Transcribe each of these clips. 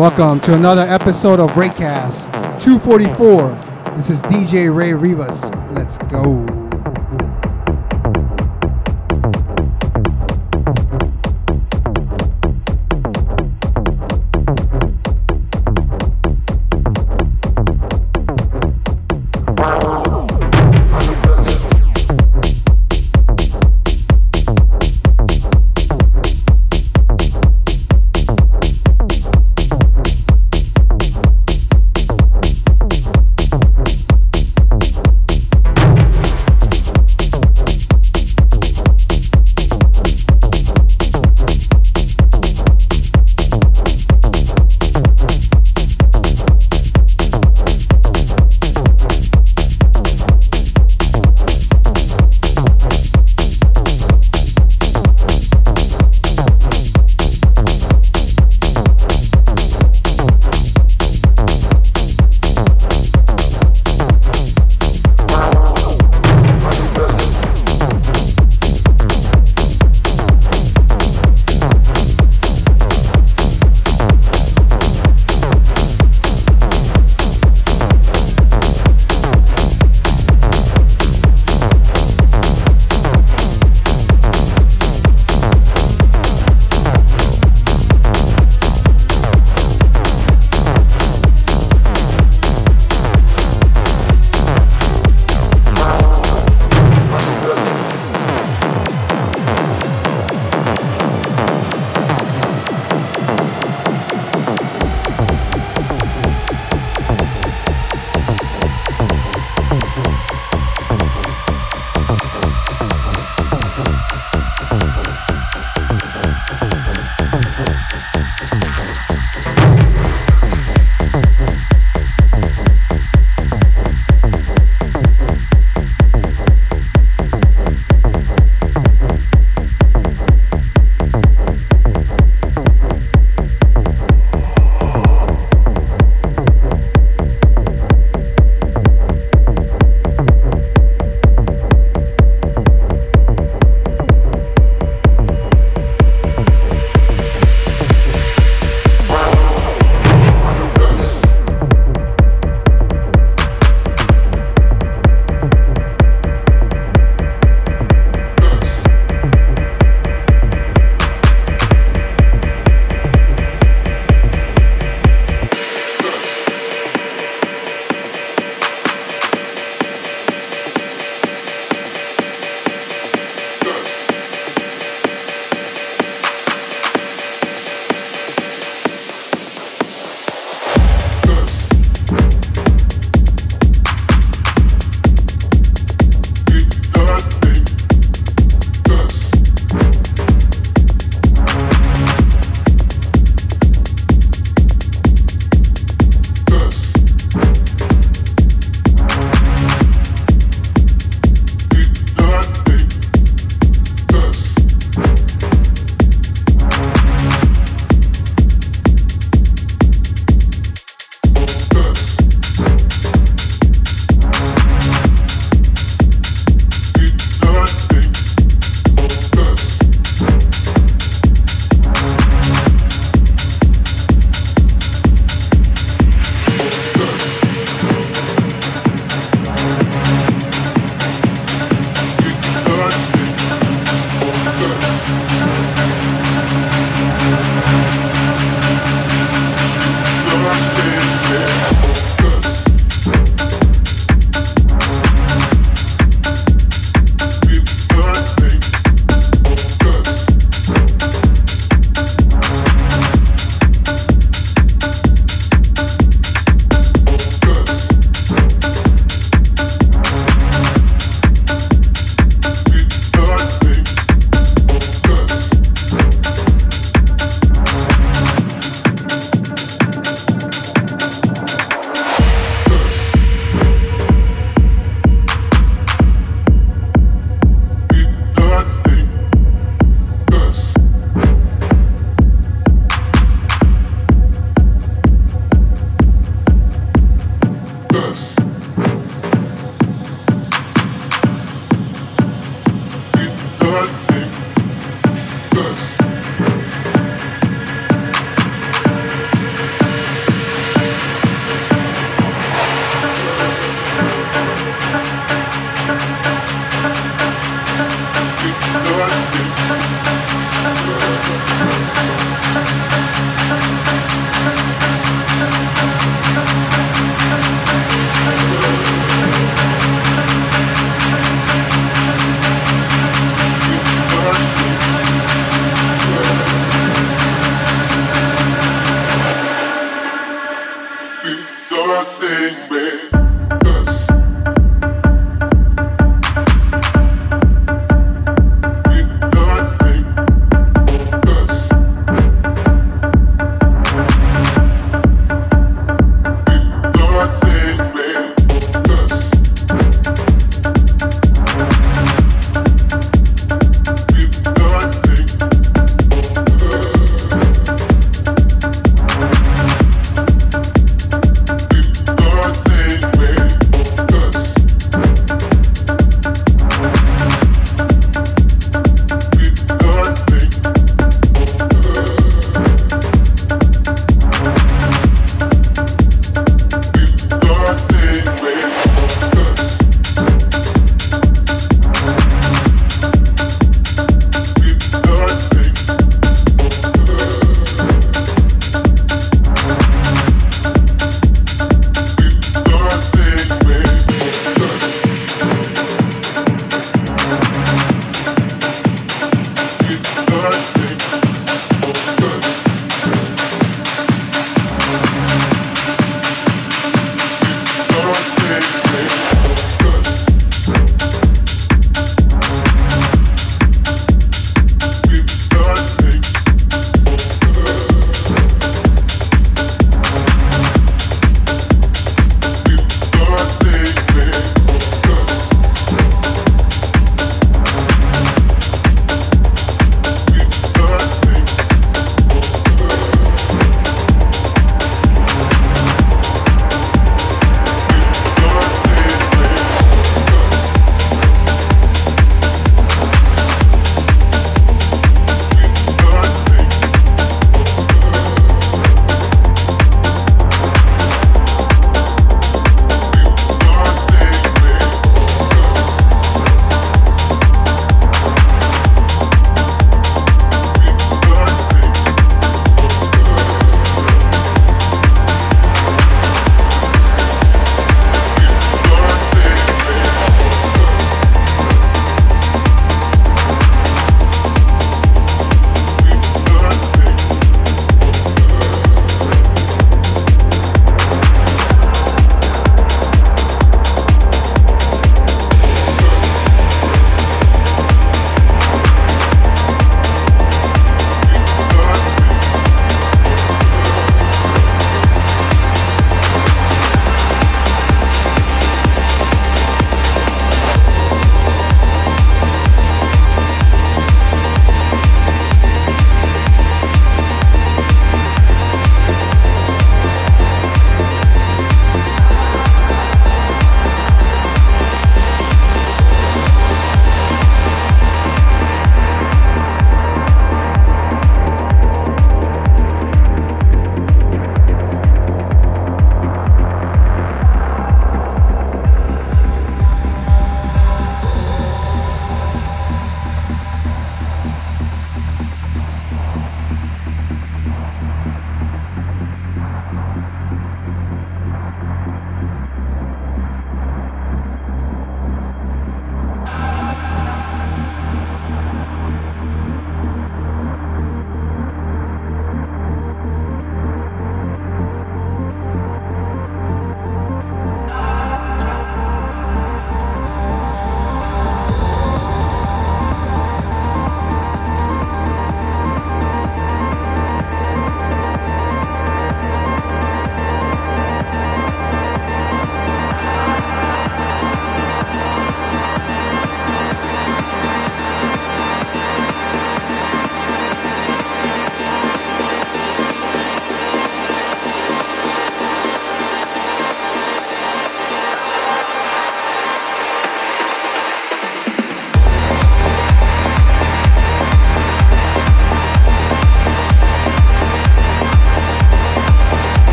Welcome to another episode of ReyCast 244. This is DJ Rey Rivas. Let's go.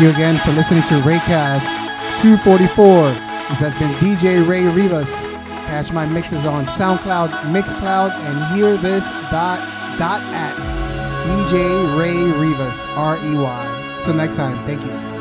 You again for listening to ReyCast 244. This has been DJ Rey Rivas. Catch my mixes on SoundCloud, Mixcloud, and hear this dot dot at DJ Rey Rivas, R E Y. Till next time, thank you.